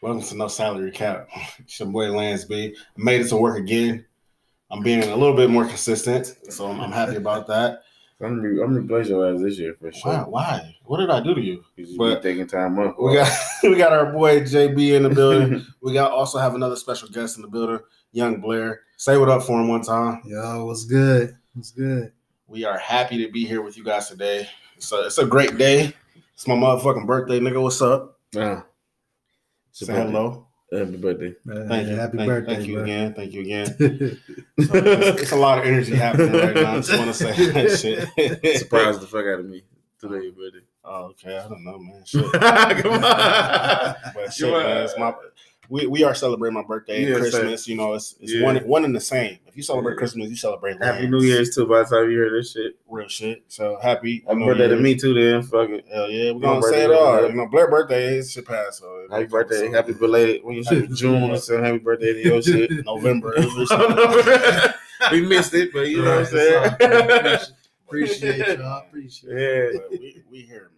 Welcome to No Salary Cap. It's your boy Lance B. Made it to work again. I'm being a little bit more consistent, so I'm, I'm happy about that. I'm re- I'm replace your ass this year for sure. Why? Why? What did I do to you? Because you But- taking time off. We got we got our boy JB in the building. We got also have another special guest in the building, Young Blair. Say what up for him one time. Yo, what's good? What's good? We are happy to be here with you guys today. So it's a great day. It's my motherfucking birthday, nigga. What's up? Ah. It's Say birthday. hello. Happy birthday. Uh, Thank you. Happy thank, birthday, Thank you bro. again. Thank you again. So it's, it's a lot of energy happening right now. I just want to say that shit. Surprised the fuck out of me today, buddy. Oh, okay. I don't know, man. Shit. Come on. But shit, man, it's my we, we are celebrating my birthday and Yeah, Christmas. You know, it's it's Yeah. one one and the same. If you celebrate Yeah. Christmas, you celebrate Happy Lance. New Year's too. By the time you hear this shit, real shit. So happy. happy New birthday to me too. Then fuck it. Hell yeah, we're My gonna say it all. tomorrow. You know, Blair birthday is shit past. So Happy birthday. Happy belated. When you say June, so happy birthday to your shit. November. we missed it, but you know what I'm saying. Appreciate y'all. Appreciate Yeah. But we we here, man, and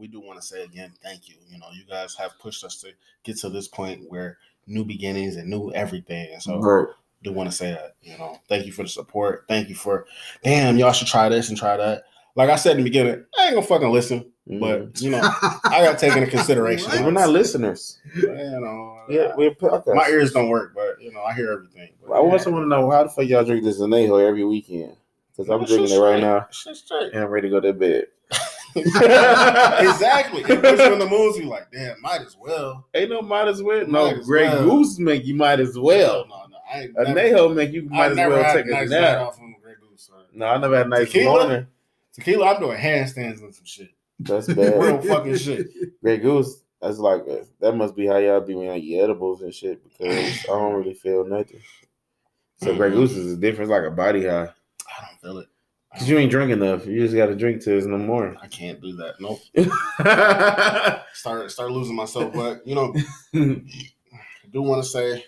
we do want to say again, thank you. You know, you guys have pushed us to get to this point where new beginnings and new everything. And so Right. do want to say that. You know, thank you for the support. Thank you for, damn, y'all should try this and try that. Like I said in the beginning, I ain't gonna fucking listen, Mhm. but you know, I gotta take into consideration. we're not listeners. You know, Yeah, we're podcast. my ears don't work, but you know, I hear everything. But, I want someone to know how the fuck y'all drink this Anejo every weekend. Because I'm drinking it right now and I'm ready to go to bed. exactly. It puts you in the mood. You like, damn, might as well. Ain't no might as well. No, Might Grey well. Goose make you might as well. no, no, I ain't Anejo make you I might as well take a nice nap. off on Grey Goose. No, I never had a nice Tequila? morning. Tequila, I'm doing handstands and some shit. That's bad. Real fucking shit. Grey Goose, that's like a, that must be how y'all be when y'all eat edibles and shit because I don't really feel nothing. So Grey Goose is different, it's like a body high. I don't feel it. Cause you ain't drink enough. You just got to drink till it's no more. I can't do that. Nope. Start start losing myself. But you know, I do want to say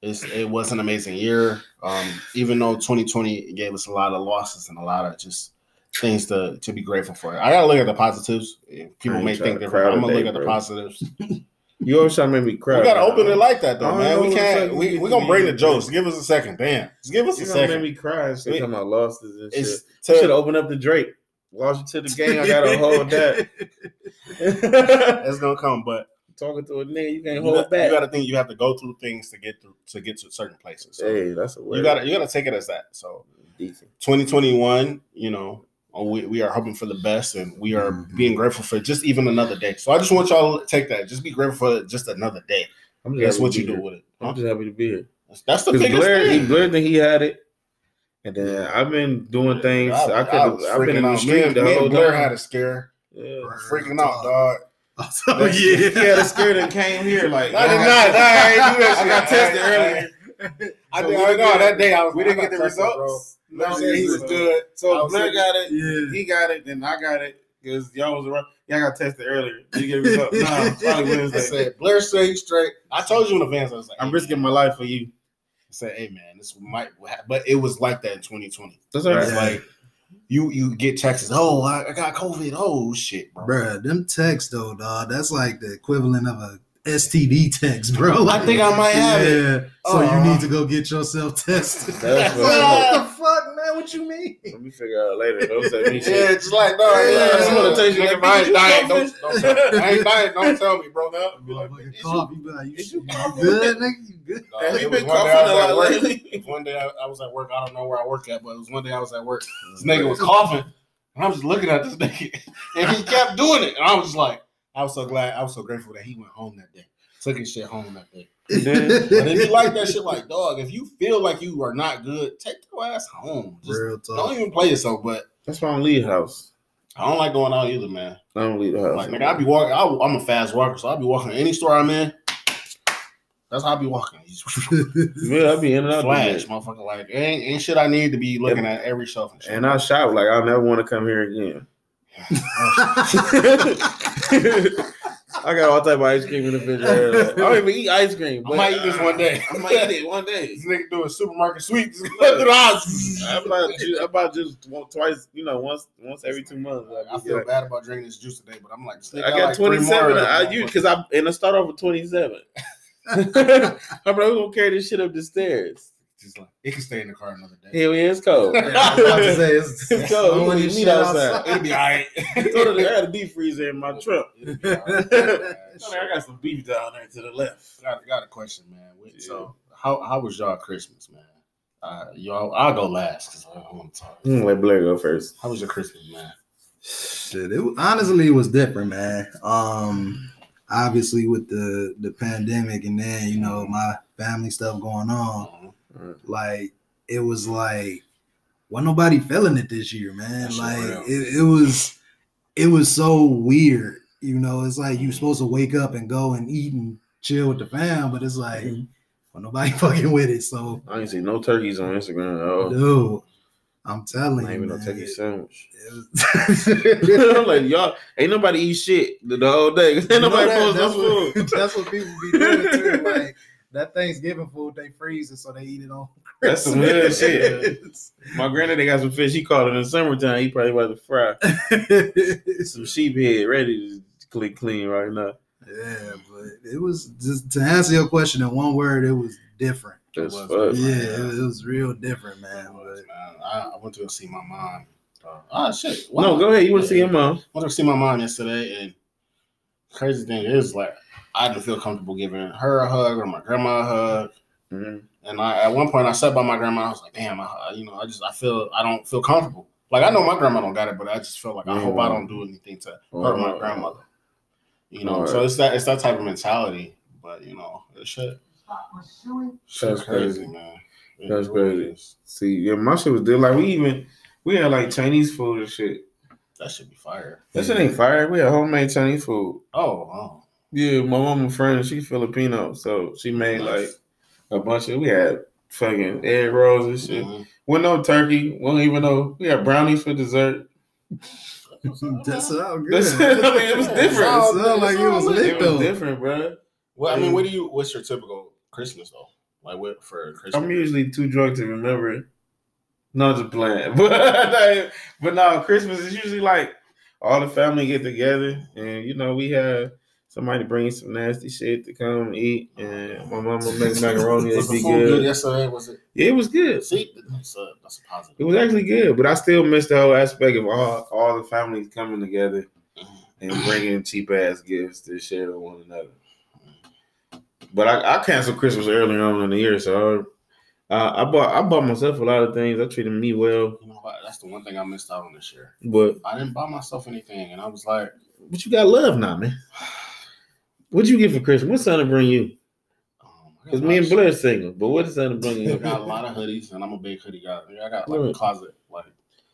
it's it was an amazing year. Um, even though 2020 gave us a lot of losses and a lot of just things to to be grateful for. I gotta look at the positives. People may think different. I'm gonna look at the positives. you always trying to make me cry. We gotta open it like that though, man. We can't. We you we gonna bring the jokes. Give us a second, damn. Just give us You a gonna make me cry. Wait. Talking about losses and It's shit. to- Should open up the Drake. Lost you to the game. I gotta hold that. it's gonna come, but Talking to a nigga, you can't you, hold got, back. you gotta think you have to go through things to get through to get to certain places. So hey, that's a word. you gotta you gotta take it as that. So decent. 2021, you know, we, we are hoping for the best and we are Mhm. being grateful for just even another day. So I just want y'all to take that. Just be grateful for just another day. I'm just That's what you do here. with it. I'm just happy to be here. That's, that's the biggest Blair, he thing. Blair, think he had it, and then I've been doing things. I, could. was I've been in the street and, the whole Blair time. had a scare. Yeah. Freaking out, dog. Oh He yeah. had a scare that came here. Like I did not. I that I got tested I- I- earlier. I So did. we I didn't know that day I was. We didn't get the results. Blair No, said he was so- good. So Blair got it. Yeah. He got it, then I got it because y'all was around. Y'all got tested earlier. You gave get results. No, probably I Wednesday. said Blair said he's straight. I told you in advance. I was like, I'm hey, risking man. my life for you. I said, "Hey man, this might," ha-" but it was like that in 2020. That's Where all It's right. like you you get texts. Oh, I, I got COVID. Oh shit, bro. Bruh, them texts though, dog. That's like the equivalent of a STD text, bro. I think I might have it. yeah. So Oh. you need to go get yourself tested. That's what- what the fuck, man? What you mean? Let me figure out later. Don't say me Yeah, shit. just like no, Yeah, yeah. that's what it takes you. Nigga, Like, I ain't bitch, you dying. Don't, confident? don't tell me. I ain't dying. Don't tell me, bro. Be like, Motherfucking is you- cough, you be like, you, is you you you coughing? good, nigga? You good? Nah, And it we was been one day coughing I a was at lot lately. One day I, I was at work. I don't know where I work at, but it was one day I was at work. This nigga was coughing, and I was just looking at this nigga, and he kept doing it, and I was just like, I was so glad, I was so grateful that he went home that day, took his shit home that day. But if you like that shit, like dog, if you feel like you are not good, take your ass home. Just Real don't even play yourself. But That's why I don't leave the house. I don't like going out either, man. I don't leave the house. Like nigga, I be walking. I, I'm a fast walker, so I be walking any store I'm in. That's how I be walking. yeah, I be in and out. Flash, motherfucker. Like ain't, ain't shit I need to be looking at every shelf and shit. And I shop like I'll never want to come here again. I got all type of ice cream in the refrigerator. I don't even eat ice cream. I might eat this one day. I might eat it one day. This nigga doing Supermarket Sweeps. Go through the house. I about ju- I about just one, twice, you know, once once every two months. I feel bad about drinking this juice today, but I'm like, I got like three twenty seven. more. I you because I and I start off with twenty seven. I'm like, gonna carry this shit up the stairs. Just like it can stay in the car another day. Hell yeah, it's cold. Yeah, I was about to say it's, It's cold. snowing We and need outside. It'll be all right. Totally, I had a deep freezer in my truck. It'll be all right. I got some beef down there to the left. got, got a question, man. Wait, So, how how was y'all Christmas, man? Uh, y'all, I'll go last because I want to talk. Mm, let Blair go first. How was your Christmas, man? Shit, it honestly it was different, man. Um, obviously with the the pandemic and then you know my family stuff going on, Uh-huh. like it was like, why nobody feeling it this year, man? That shit Like it, it was, it was so weird. You know, it's like you supposed to wake up and go and eat and chill with the fam, but it's like, Mhm. well, nobody fucking with it. So, I ain't see no turkeys on Instagram at all. dude, I'm telling Not you, even no turkey sandwich. I'm like, y'all, ain't nobody eat shit the, whole day. Ain't You know nobody that- that's, what, that's what people be doing too. Like that Thanksgiving food, they freeze it so they eat it on. That's some hood shit. Christmas. My granddaddy got some fish. He caught it in the summertime. He probably about to fry some sheep head ready to clean clean right now. yeah, but it was just to answer your question in one word. It was different. That's was, fuck. Yeah, it, it was real different, man. Man, But I, I went to go see my mom. Uh, ah, shit. No, go ahead. You want to see your mom? I went to see my mom yesterday, and crazy thing is, like, I didn't feel comfortable giving her a hug or my grandma a hug. Mhm. And I, at one point, I sat by my grandma. I was like, "Damn, I, you know, I just, I feel, I don't feel comfortable. Like, I know my grandma don't got it, but I just feel like I hope I don't do anything to hurt my grandmother. You know, so it's that, it's that type of mentality. But you know, shit, shit's That's crazy, man. It That's crazy. is. See, yeah, my shit was good. Like we even we had like Chinese food and shit. That should be fire. That shit ain't fire. We had homemade Chinese food. Oh, oh. Yeah, my mama friend, she's Filipino, so she made like a bunch of. We had fucking egg rolls and shit. Mhm. With no turkey. We don't even know. We had brownies for dessert. that sound good. That's, I mean, it was different. It sound like it was It lit It was different, bro. Well, I mean, what do you? What's your typical Christmas though? Like what for Christmas? I'm usually too drunk to remember it. Not to plan, but but no, Christmas is usually like all the family get together, and you know we have somebody bring some nasty shit to come eat, and my mama make macaroni. was the be food good good. yesterday? Was it? Yeah, it was good. See, that's a that's a positive. It was actually good, but I still miss the whole aspect of all all the families coming together and bringing cheap ass gifts to share with one another. But I, I canceled Christmas earlier on in the year, so I, I bought I bought myself a lot of things. I treated me well, You know? That's the one thing I missed out on this year. but I didn't buy myself anything, and I was like, but you got love now, man. What'd you get for Christmas? What Santa bring you? um, Because a me and of Blair single, but what did Santa bring you? I got a lot of hoodies, and I'm a big hoodie guy. I got like a closet, like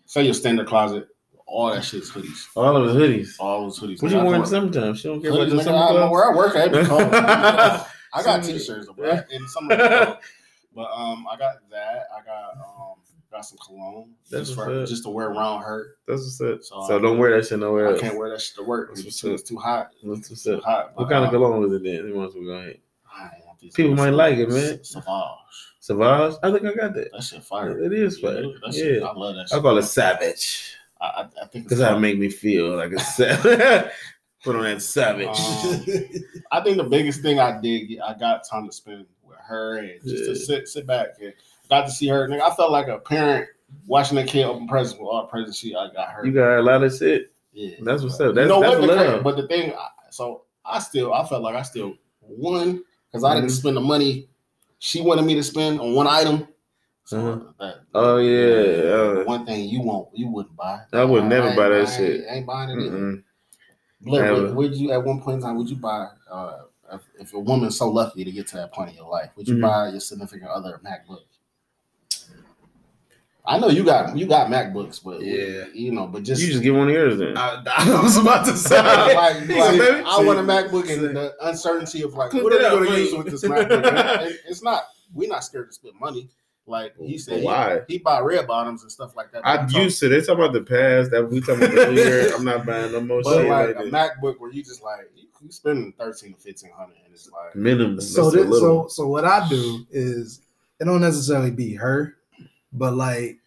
say your standard closet. All that shit's hoodies. All of the hoodies. All those hoodies. What you wearing summertime? She don't care about the summer I don't know clothes. where I work at. It be cold. I got t-shirts, in summer, it's cold. But um, I got that. I got um, got some cologne That's just for just to wear around her. That's what's up. So, So, don't wear that shit nowhere I else. can't wear that shit to work. That's It's too, it's too hot. What's Too hot. What kind of uh, cologne is it then? Once we go ahead. I don't want these People might like it, man. Savage. Savage? I think I got that. That shit fire. It is fire. That shit, Yeah. I love that I call it savage. I, I, think Because that make me feel like a savage. Put on that savage. Um, I think the biggest thing I did, I got time to spend her and just to sit sit back and got to see her. Nigga, I felt like a parent watching a kid open presents with all the presents she I got her. you got a lot of shit. yeah, That's what's up. That's, you know that's what? Love. But the thing, so I still, I felt like I still won because I didn't Mhm. spend the money she wanted me to spend on one item. So Uh-huh. that, Oh, yeah, uh, one thing you won't, you wouldn't buy. I would never ain't buy that shit. I ain't buying it would, would you at one point in time would you buy uh, if, if a woman's so lucky to get to that point in your life, would you Mhm. buy your significant other a MacBook? I know you got you got MacBooks, but Yeah. you know, but just, You just get one of yours then. I, I was about to say. like, like, baby? I want a See. MacBook and the uncertainty of like what are you going to use with this MacBook? And it's not we're not scared to spend money. Like he oh, said, oh, he, why? he bought red bottoms and stuff like that. I I'm used to. They talk about the past. That we talking about the new. I'm not buying no more But shit like like a. MacBook where you just like you, you spending thirteen to fifteen hundred and it's like Minimum. So this, so so what I do is it don't necessarily be her, but like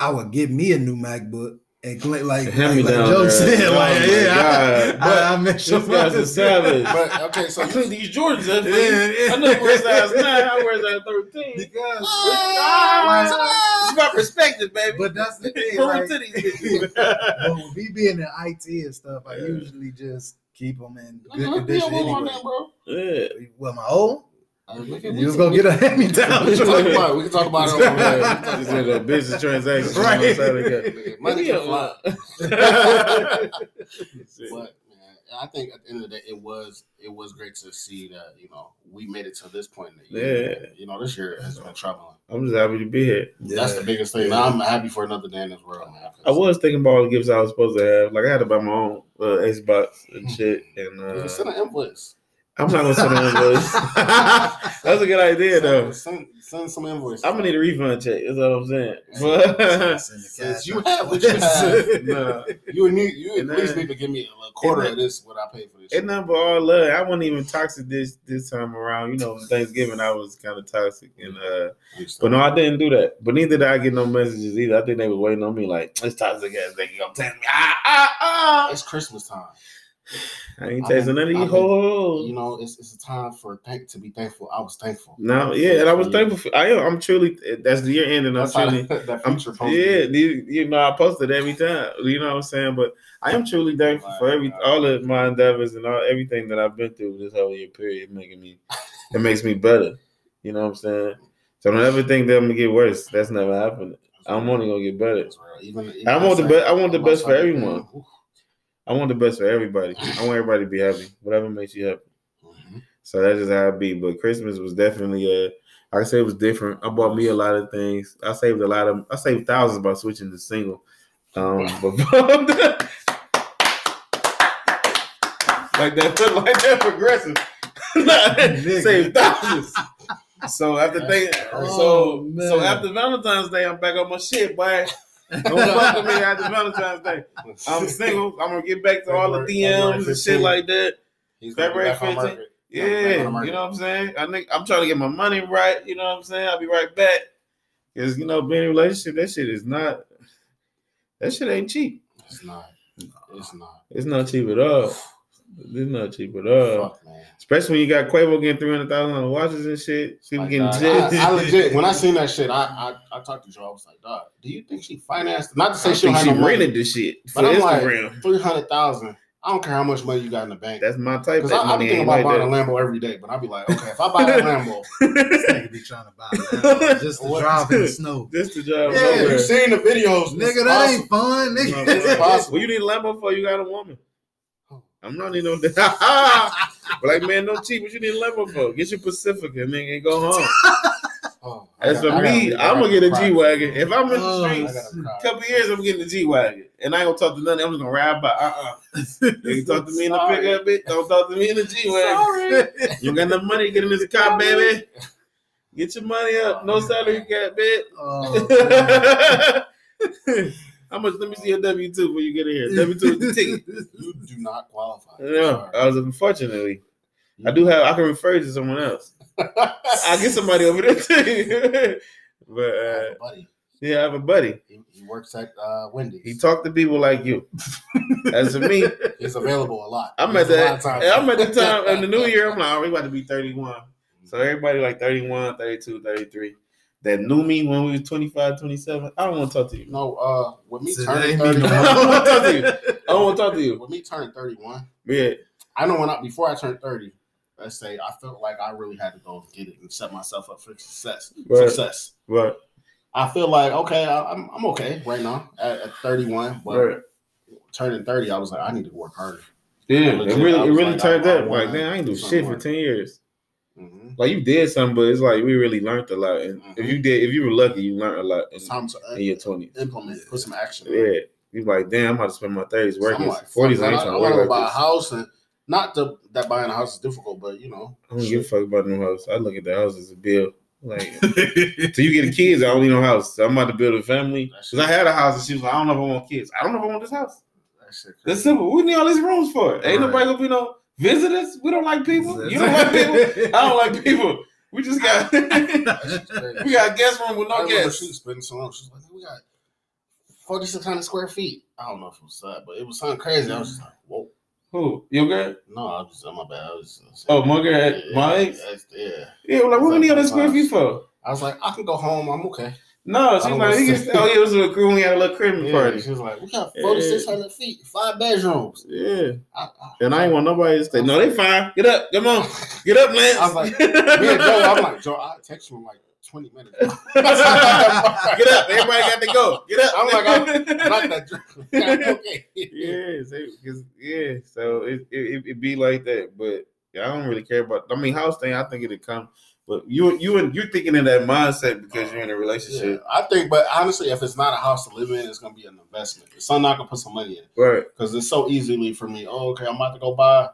I would get me a new MacBook and cl- like Hand me like, like down Joe there. said, Oh like my yeah, God. I, I, I make sure This guy's a savage. But okay, so I you, these Jordans up. Yeah, Yeah, yeah. I know where size nine. I wear size thirteen. because Ah, It's about perspective, baby. but that's the thing. Prove Like, to these bitches. but with me being in IT and stuff, I Yeah. usually just keep them in good Look, condition we don't anyway. that, bro. yeah. Well, my old, Look at- you was can- gonna get a hand me down. we can talk about it. We can talk about it over there. We talk about did a business transaction. Right. on the side of the Nigga, Money Yeah. can fly. But man, I think at the end of the day, it was it was great to see that you know we made it to this point in the year. Yeah. You know, this year has been troubling. I'm just happy to be here. That's the biggest thing. Yeah. I'm happy for another day in this world, man. 'cause I was thinking about all the gifts I was supposed to have. Like I had to buy my own uh, Xbox and shit. And you uh, can send an invoice. I'm not gonna send an invoice. That's a good idea though. Send, send some invoice. I'm gonna need a refund check. That's what I'm saying. But Since you have what you have, nah, you would need you And at least then- need to give me a quarter of this what I paid for this. it's number but all love. I wasn't even toxic this this time around. You know, Thanksgiving I was kind of toxic, and uh, but no, I didn't do that. But neither did I get no messages either. I think they was waiting on me like this toxic ass They gonna text me. Ah ah ah. It's Christmas time. I ain't I've none of you hoes. You know, it's it's a time for thank to be thankful. I was thankful. No, yeah, and I was thankful. For, I am. I'm truly. Eh, that's the year end, ending. I'm truly. that, I'm, yeah, you, you know, I post it every time. You know what I'm saying? But I am truly thankful for every uh, all of my endeavors and all everything that I've been through this whole year period, making me it makes me better. You know what I'm saying? So don't ever think that I'm gonna get worse. That's never happened. I'm only gonna get better. Even, even I want the best. I want the best for everyone. I want the best for everybody. I want everybody to be happy. Whatever makes you happy. Mhm. So that's just how it be. But Christmas was definitely a. I say it was different. I bought me a lot of things. I saved a lot of I saved thousands by switching to single. Um but like that like that progressive. saved thousands. So after they so Oh, so man. after Valentine's Day, I'm back on my shit, boy. Don't fuck with me after Valentine's Day. I'm single. I'm gonna get back to all the February- February DMs and shit like that. He's February 15th. market. Yeah, Back on the you know what I'm saying. I think I'm trying to get my money right. You know what I'm saying. I'll be right back. Cause you know, being in a relationship, that shit is not. That shit ain't cheap. It's not. It's not. It's not cheap at all. It's not cheap at all. Fuck, man. Especially when you got Quavo getting three hundred thousand on watches and shit. People Like, getting dog. I, I legit when I seen that shit, I I, I talked to Joe. I was like, dog, do you think she financed? Not to say I she think she no money, rented this shit for but I'm like three hundred thousand. I don't care how much money you got in the bank. That's my type. Because That I, I be thinking about like buying a. Lambo every day, but I'd be like, okay, if I buy a Lambo, This nigga be trying to buy that just to What? drive in the snow. This the job. Yeah, nowhere. you seen the videos, Nigga, that awesome. ain't fun, No, nigga. it's possible. What you need a Lambo for? You got a woman. I'm not need no. but like, man, no cheap. What you need a Lambo for? Get your Pacifica, nigga, and go home. Oh, As for me. I'm gonna get a G wagon. If I'm in the Oh, streets, cry. couple years, I'm getting the G wagon, and I ain't gonna talk to none. I'm just gonna ride by. Uh uh You talk to me in the pickup, bitch. Don't talk to me in the G wagon. You got enough money to get in this car, baby. Get your money up. No salary cap, bitch. Oh, How much? Let me see your W two before you get in here. W two the ticket. You do not qualify. Yeah, I was unfortunately. I do have. I can refer you to someone else. I get somebody over there too. but uh, buddy. yeah, I have a buddy. He, he works at uh, Wendy's. He talked to people like you. As for me, He's available a lot. I'm at has a lot of that. time. I'm at the time in the new year. I'm like, oh, we about to be 31. So everybody like 31, 32, 33. That knew me when we was 25, 27. I don't want to talk to you. No, uh, with me Today turning me thirty, I don't want to talk to you. I don't want to talk to you. with me turning thirty-one, Yeah. I know when I before I turned thirty, let's say I felt like I really had to go get it and set myself up for success. Right. Success. But I feel like okay, I, I'm I'm okay right now at, at 31, but right. turning 30, I was like, I need to work harder. Yeah, it really, it really like, turned I- I up. wanna Like, man, I ain't do do shit for 10 years. Hmm Like, you did something, but it's like we really learned a lot. And if Mhm. you did, if you were lucky, you learned a lot in, It's time to in your 20s. implement, put some action. Yeah. You like, damn, I'm about to spend my 30s working. I'm like, 40s, I ain't I, trying I to want to work buy a house and not the, that buying a house is difficult, but you know, I don't give a fuck about no house. I look at the house as a bill. Like, so you get a kids, I don't need no house. So I'm about to build a family. Because I had a house and she was like, I don't know if I want kids. I don't know if I want this house. That That's simple. We need all these rooms for it. Ain't Right. nobody gonna be no visitors. We don't like people. You don't like people. I don't like people. We just got That shit's crazy. we got a guest room with no guests. she was spending so long. She's like, we got 4,600 square feet. I don't know if it was that, but it was something crazy. I was just like, whoa. Who? Your girl? No, I was just on my bad. I was just, Oh, my girl at my ex? Yeah. Yeah, we're like, what are we need all this square feet for? I was like, I can go home. I'm okay. No, she's I don't like, know. he can, oh, yeah, it was a crew. We had a little Christmas Yeah, party. she was like, we got 4,600 feet, five bedrooms. Yeah. I, I, And I ain't want nobody to stay. No, they fine. Get up. Come on. Get up, man. I was like, me and Joe, I'm like, Joe, I text you in like 20 minutes. Get up. Everybody got to go. Get up. I'm like, I'm not that drunk. Yeah, okay. yeah, so, 'cause- yeah. So it, it it be like that, but I don't really care about. I mean, house thing. I think it'll come, but you you and you're thinking in that mindset because you're in a Yeah, relationship, I think, but honestly, if it's not a house to live in, it's gonna be an investment. It's something I can put some money in right? because it's so easily for me. Oh, okay, I'm about to go buy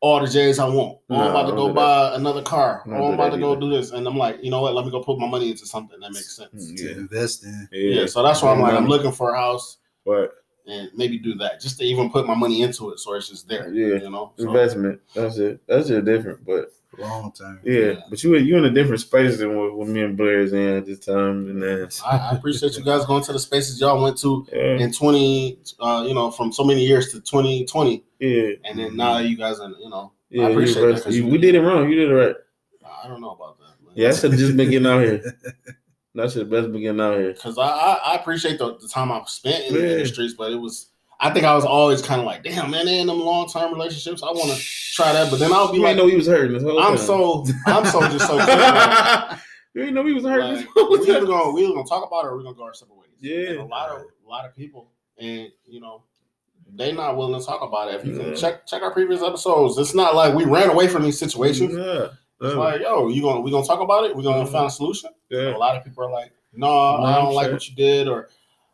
all the J's I want. Oh, I'm about to go do buy another car. Don't Oh, I'm about to go either. do this, and I'm like, you know what? Let me go put my money into something that makes sense. Mm, to Yeah, invest in. Yeah, so that's why I'm like, I'm looking for a house But and maybe do that just to even put my money into it, so it's just there. Yeah. you know. So, investment. That's it. That's just different. But Long time. yeah, Yeah. but you you in a different space than what, what me and Blair's in at this time, and then I, I appreciate you guys going to the spaces y'all went to yeah, in 20, uh, you know, from so many years to 2020, yeah, and then now you guys are, you know, yeah. you appreciate that, You- you- we did it wrong. You did it right. I don't know about that. man. Yeah, I should have just been getting out here. That should best be getting out here. because I, I I appreciate the, the time I've spent in, in Yeah. the streets, but it was I think I was always kind of like, damn man, they in them long term relationships. I want to try that, but then I'll be You like, know he was hurting this whole I'm time. so I'm so just so. You ain't know he was hurting like, we either gonna we either gonna talk about it or we are gonna go our separate ways. Yeah. And a lot of a lot of people, and you know. They not willing to talk about it. If you can check check our previous episodes, it's not like we ran away from these situations. Yeah, It's yeah, like, yo, you gonna we gonna talk about it? We gonna Mhm. find a solution? yeah. A lot of people are like, no, I don't like what you did, or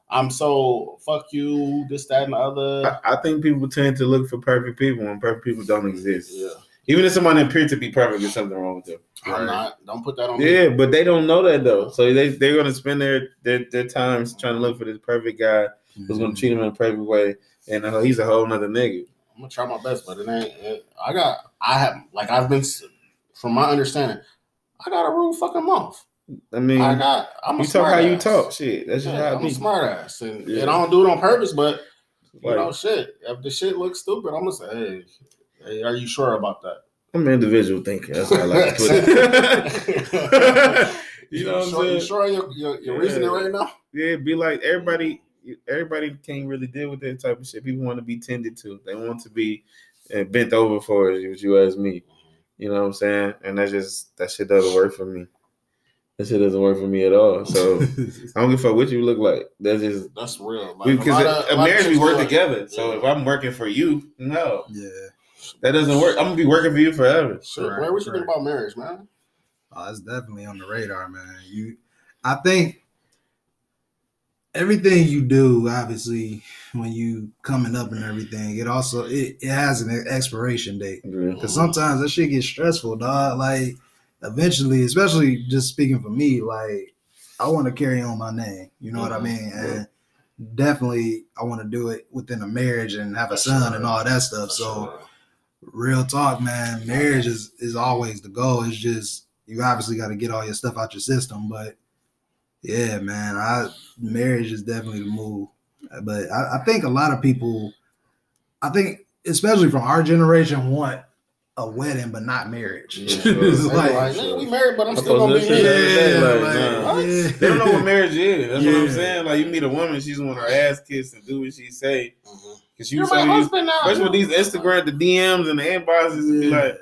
I'm so fuck you, this, that, and the other. I, I think people tend to look for perfect people when perfect people don't exist. Yeah, Even if somebody appears to be perfect, there's something wrong with them. I'm not. Don't put that on me. Yeah, but they don't know that though. So they they're gonna spend their their, their times trying to look for this perfect guy who's gonna treat them in a perfect way, and uh, he's a whole nother nigga. I'm gonna try my best, but it ain't. It, I got. I have like I've been, from my understanding, I got a rude fucking mouth. I mean, I got. I'm you talk how you talk. Shit, that's just Yeah, how I'm be. smart ass, and, Yeah. and I don't do it on purpose. But you Like, know, shit. If the shit looks stupid, I'm gonna say, hey, hey, are you sure about that? I'm an individual thinker. That's how I like to put it. you know what I'm sure, saying? You sure on your, your, your Yeah. reasoning right now? Yeah, be like everybody. Everybody can't really deal with that type of shit. People want to be tended to. They want to be uh, bent over for it. If you ask me, you know what I'm saying. And that just that shit doesn't work for me. That shit doesn't work for me at all. So I don't give a fuck what you look like. That's just That's real. Like, because lot a, of- a lot marriage we work do like- together. So Yeah. if I'm working for you, no, yeah. that doesn't work. I'm gonna be working for you forever. Shit, Right, man, what you think about marriage, man? Oh, it's definitely on the radar, man. You, I think everything you do, obviously, when you coming up and everything, it also it, it has an expiration date. Yeah. Cause sometimes that shit gets stressful, dog. Like eventually, especially just speaking for me, like I want to carry on my name. You know what I Mhm. mean? And definitely, I want to do it within a marriage and have a That's son right. and all that stuff. That's So right. real talk, man. Marriage is is always the goal. It's just you obviously got to get all your stuff out your system, but yeah, man, I marriage is definitely the move. But I, I think a lot of people, I think especially from our generation, want a wedding but not marriage. Yeah, It's They like- like, "Nigga, we married, but I'm still gonna be shit here. the other day, Yeah, like, like, nah. yeah. They don't know what marriage is. That's what I'm saying. Like you meet a woman, she's want her ass kissed and do what she say. Mhm. Cause you You're so my you, husband now. especially with these Instagram, the DMs and the inboxes, Yeah. like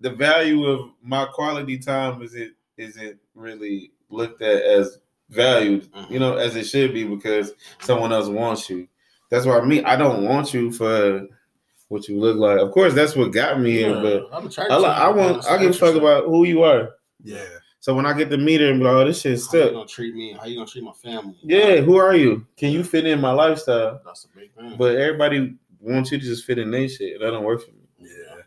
the value of my quality time is it isn't really looked at as valued, Mhm. you know, as it should be because someone else wants you. That's why I mean I don't want you for what you look like. Of course, that's what got me here, but I'm attracted I, to like, I want. I give a fuck about who you are. yeah. So when I get to meet her and be like, oh, this shit's how you gonna treat me. How you gonna treat my family? Yeah, who are you? Can you fit in my lifestyle? that's a big thing. But everybody wants you to just fit in their shit. That don't work for me. Yeah.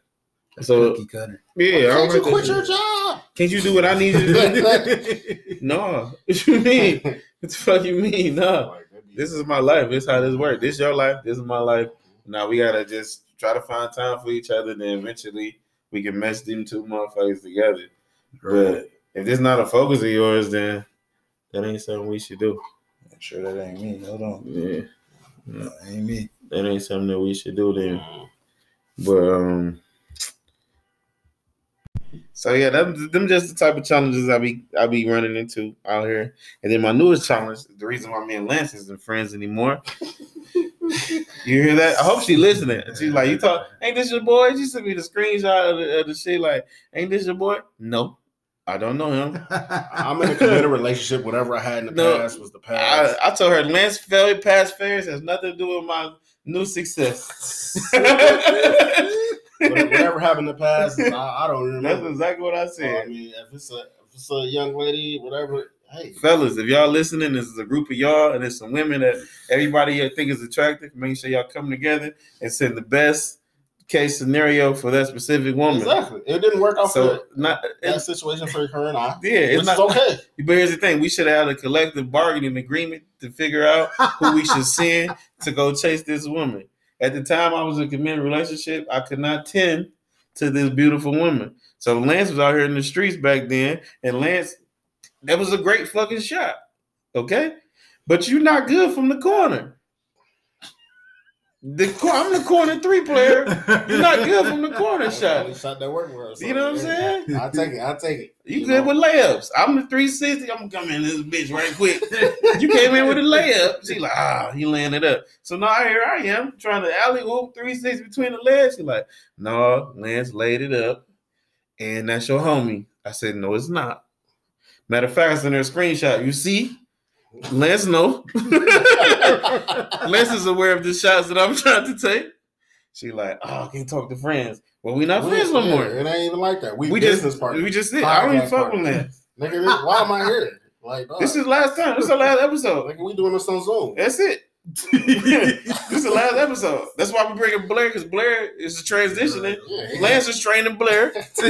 So Cookie cutter. yeah, I don't Can't you quit your job? Can't you do what I need you to do? no. What you mean? What the fuck you mean? No. This is my life. This how this works. This your life. This is my life. Mm-hmm. Now we gotta just try to find time for each other. Then eventually we can mesh them two motherfuckers together. But if this not a focus of yours, then that ain't something we should do. I'm Sure, that ain't me. Hold on. Yeah, That ain't me. that ain't something that we should do then. But um, so yeah, them, them just the type of challenges I be I be running into out here. And then my newest challenge, the reason why me and Lance isn't friends anymore. You hear that? I hope she listening. She's like, you talk, ain't this your boy? She sent me the screenshot of the, of the shit. Like, ain't this your boy? No, I don't know him. I'm in a committed relationship. Whatever I had in the No, past was the past. I told her Lance failure past failures has nothing to do with my new success. Whatever, happened in the past, I, I don't remember. That's exactly what I So, said. I mean, if it's a if it's a young lady, whatever, hey, fellas, if y'all listening, this is a group of y'all, and there's some women that everybody here think is attractive. Make sure y'all come together and send the best case scenario for that specific woman. exactly. It didn't work out So for not, that situation for her and I, yeah, it's not. okay. But here's the thing: we should have had a collective bargaining agreement to figure out who we should send to go chase this woman. At the time, I was in a committed relationship. I could not tend to this beautiful woman. So Lance was out here in the streets back then, and Lance, that was a great fucking shot. Okay, but you're not good from the corner. The cor- I'm the corner three player. You're not good from the corner That's the only shot. shot that worked for so, You know what I'm saying? I take it. I take it. You good with layups. I'm the 360. I'm gonna come in this bitch right quick. You came in with a layup. She like, ah, he laying it up. So now here I am trying to alley-oop 360 between the legs. She like, no, Lance laid it up. And that's your homie. I said, no, it's not. Matter of fact, I sent her screenshot. You see? Lance know. Lance is aware of the shots that I'm trying to take. She like, oh, I can't talk to friends. Well, we not We- friends no more. It ain't even like that. We, We business just, partners. we just did. I don't even fuck with. Lance. Nigga, why am I here? Like, dog, This is last time. This is the last episode. Nigga, we doing this on Zoom. That's it. this is the last episode. That's why we bringing Blair because Blair is transitioning. Yeah, he- Lance is training Blair. Lance see,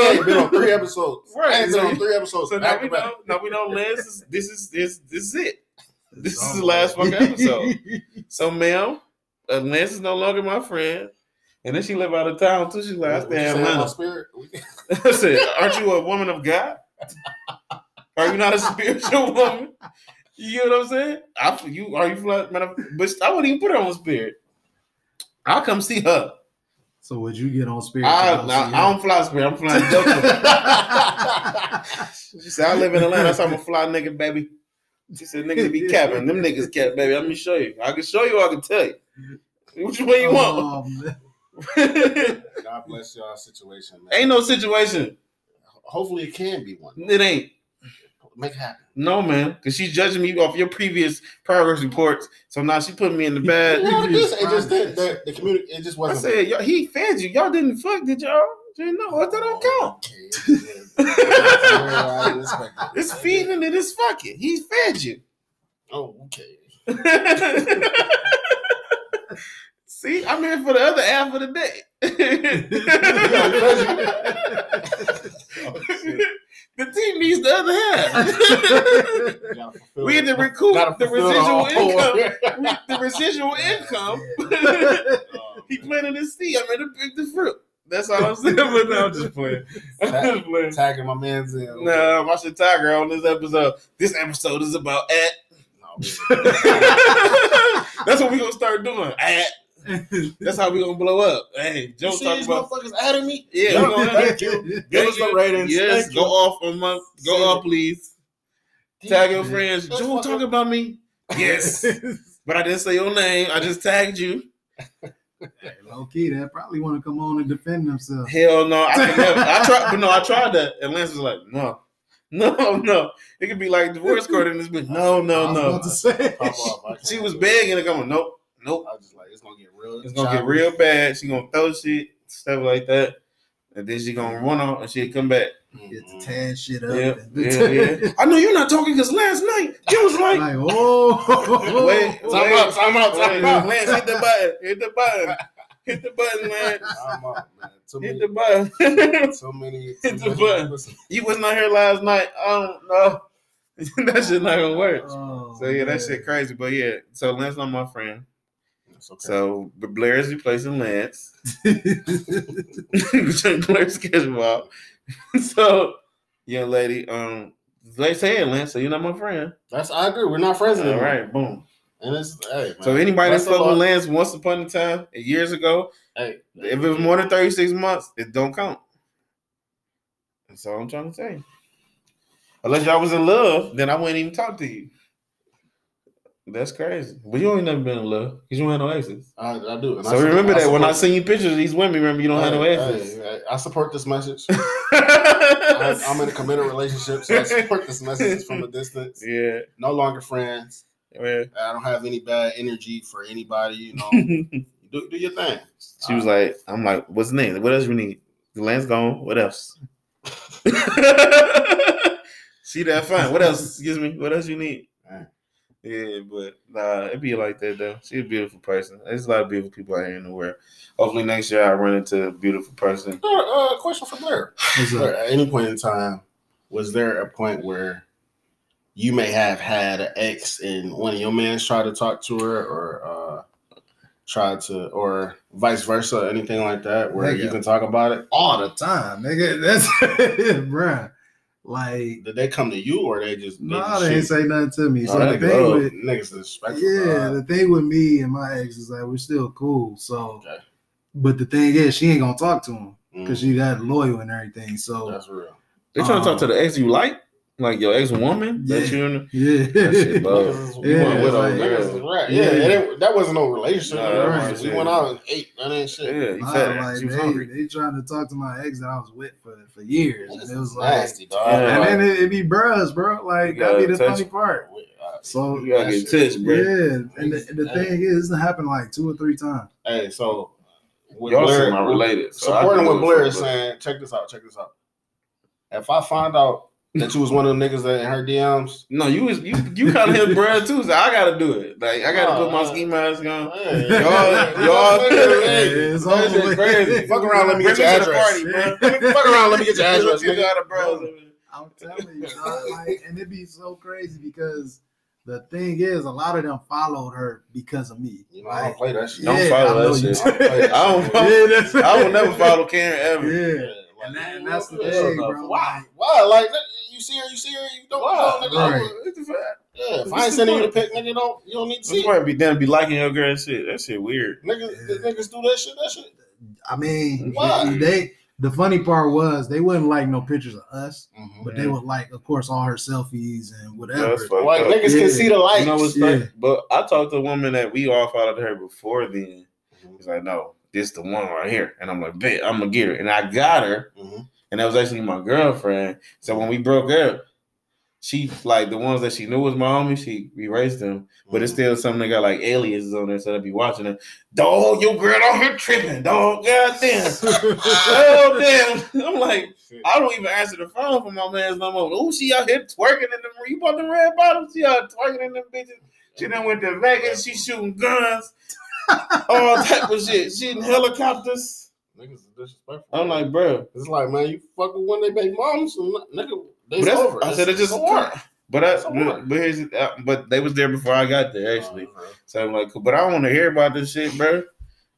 ain't been on three episodes. Right, I ain't been on three episodes. So now we to back. know. Now we know Lance is. This is this. This is it. This is the last fucking episode. So, ma'am, uh, Lance is no longer my friend. And then she live out of town too. She like, I What stay in say in my Atlanta. I said, Aren't you a woman of God? Are you not a spiritual woman? You get what I'm saying? I you are you fly, man, but I wouldn't even put her on spirit. I'll come see her. So would you get on spirit? I, I, I don't fly spirit. I'm flying Delta. she said, I live in Atlanta. So I'm a fly nigga, baby. She said, niggas be capping. Them niggas cap, baby. Let me show you. I can show you. I can tell you. Which way you want? Oh, man. God bless y'all situation, man. ain't no situation. Hopefully it can be one. It ain't. Make it happen. No, man, because she's judging me off your previous progress reports. So now she put me in the bad. No, it just, it just did. The, the community, it just wasn't. I said, y'all, he fed you. Y'all didn't fuck, did y'all? Didn't know. That don't oh, count. Okay. I respect it. It's feeding and it's fucking. He fed you. Oh, okay. See, I'm here for the other half of the day. the team needs the other half. We had to recoup Gotta the residual income. the residual income. He planted his seed. I'm gonna pick the fruit. That's all I'm saying. But no, I'm just playing. I'm just playing. Tagging my man's in. No, I should tag her on this episode. This episode is about at. No, That's what we gonna start doing. At. That's how we gonna blow up. Hey, Joe see talk about. motherfuckers adding me? Yeah, Yeah, we gonna thank you. Give us the ratings. Yes, Thank go you. off on my. Go Send off, it. please. Tag your friends. Let's Joe fuck talk about me. Yes, but I didn't say your name. I just tagged you. Low key, they probably want to come on and defend themselves. Hell no, I can never. I tried, but no, I tried that, and Lance was like, no, no, no. It could be like divorce court in this bitch. No, I no, was no. about to say. I can't She was begging to come. Nope, nope. I was just like, it's gonna get real. It's gonna get real bad. She gonna throw shit, stuff like that, and then she gonna run off and she'll come back. Mm-hmm. Get the to tan shit up. Yeah, and- yeah, yeah. I know you're not talking because last night you was like, like, oh, wait, Time out, time out, wait, time out. Lance, hit the button, hit the button. Hit the button, Lance. I'm up, man. Too Hit many, the button. so many. Hit the many button. people- you was not here last night. I don't know. that shit not gonna work. Oh, So yeah, that shit crazy. But yeah, so Lance not my friend. Okay. So Blair is replacing Lance. Blair's schedule. so young lady, um, they say Lance. So you're not my friend. That's I agree. We're not friends anymore. right, boom. And it's hey. So anybody That's that with. Lance once upon a time, years ago, Hey, if it was more than 36 months, it don't count. That's all I'm trying to say. Unless y'all was in love, then I wouldn't even talk to you. That's crazy. But you ain't never been in love because you don't have no exes. I, I do. And So I, remember that when I support- seen you pictures of these women, remember you don't have no exes. hey, I support this message. I, I'm in a committed relationship, so I support this message from a distance. yeah, No longer friends. yeah. I don't have any bad energy for anybody. You know, do, do your thing. she was uh, like, I'm like, what's the name? What else you need? The land's gone. What else? See that fine. What else? Excuse me. What else you need? Alright. Yeah, but nah, it'd be like that though. She's a beautiful person. There's a lot of beautiful people out here in the world. Hopefully next year I run into a beautiful person. Uh, uh, question for Blair. Blair, At any point in time, was there a point where you may have had an ex and one of your mans tried to talk to her, or uh, tried to, or vice versa, anything like that, where you can talk about it? all the time, nigga. That's bruh. Like, Did they come to you, or they just no, just they ain't say nothing to me. Oh, So that the thing with niggas disrespectful. yeah, the thing with me and my ex is like we're still cool. So, Okay. but the thing is, she ain't gonna talk to him because mm, she that loyal and everything. So, that's real. They trying to talk to Um, the ex you like, like your ex woman that Yeah. you in. yeah, That shit love. Niggas is- You Yeah, went with like- her, Niggas girl. is right. Yeah. Yeah, it that wasn't no relationship. Nah, That right. was- we went out and ate. That ain't shit. Yeah, you Nah, fat. like she was they, hungry. they trying to talk to my ex that I was with for, for years, and it was like, nasty, dog. Yeah. and then it, it be bros, bro. Like You that be the touch funny it. part. Uh, so You gotta get touched, bro. yeah, and the, and the thing is, this happened like two or three times. Hey, so uh, with Y'all Blair, semi related. so supporting what Blair is saying, check this out, check this out. If I find out that you was one of them niggas that in her DMs, No, you was you you kind of his brother too, so I gotta do it. Like I gotta Nah, put my nah. ski mask on. hey, Y'all- y'all- It's that over shit with. crazy. Fuck around, let me get your me to the address. party, bro. Fuck around, let me get your address, You got a bro. I'm telling you, dog, like, and it'd be so crazy because the thing is, a lot of them followed her because of me. You know, I don't Like, play that shit. Don't yeah, follow I that know you shit. do. I don't. Yeah, that's- I will never follow Karen ever. Yeah, like, and, that, and that's the know, thing, bro. Why? Why? Like, you see her, you see her, you don't. Wow. You don't nigga, Right. What the fuck? Yeah, if I ain't sending you the pic, nigga, don't you don't need to see. You it. might be damn be liking your girl and shit. That shit weird. Niggas, Yeah. niggas do that shit. That shit. I mean, Why? they. The funny part was they wouldn't like no pictures of us, Mm-hmm. but they would like, of course, all her selfies and whatever. That's fucked Like up. niggas Yeah. can see the lights. You know what's Yeah. funny? But I talked to a woman that we all followed her before then. He's like, no, this the one right here. And I'm like, bet I'm gonna get her. And I got her, Mhm. and that was actually my girlfriend. So when we broke up, she like the ones that she knew was my homie, she erased them. But it's still something that got like aliases on there, so they'd be watching it. Dog, your girl out here tripping, dog. Goddamn. oh damn. I'm like, I don't even answer the phone for my man's no more. Oh, she out here twerking in them. You bought the red bottoms? She out twerking in them bitches. She done went to Vegas. She shooting guns, all type of shit. She in helicopters. Niggas is disrespectful. I'm like, bro. it's like, man, you fuck with one of their baby moms, and nigga, it's that's, over. I said it just. it's. But I, It's but, but here's uh, but they was there before I got there actually. Uh-huh. So I'm like, but I don't want to hear about this shit, bro.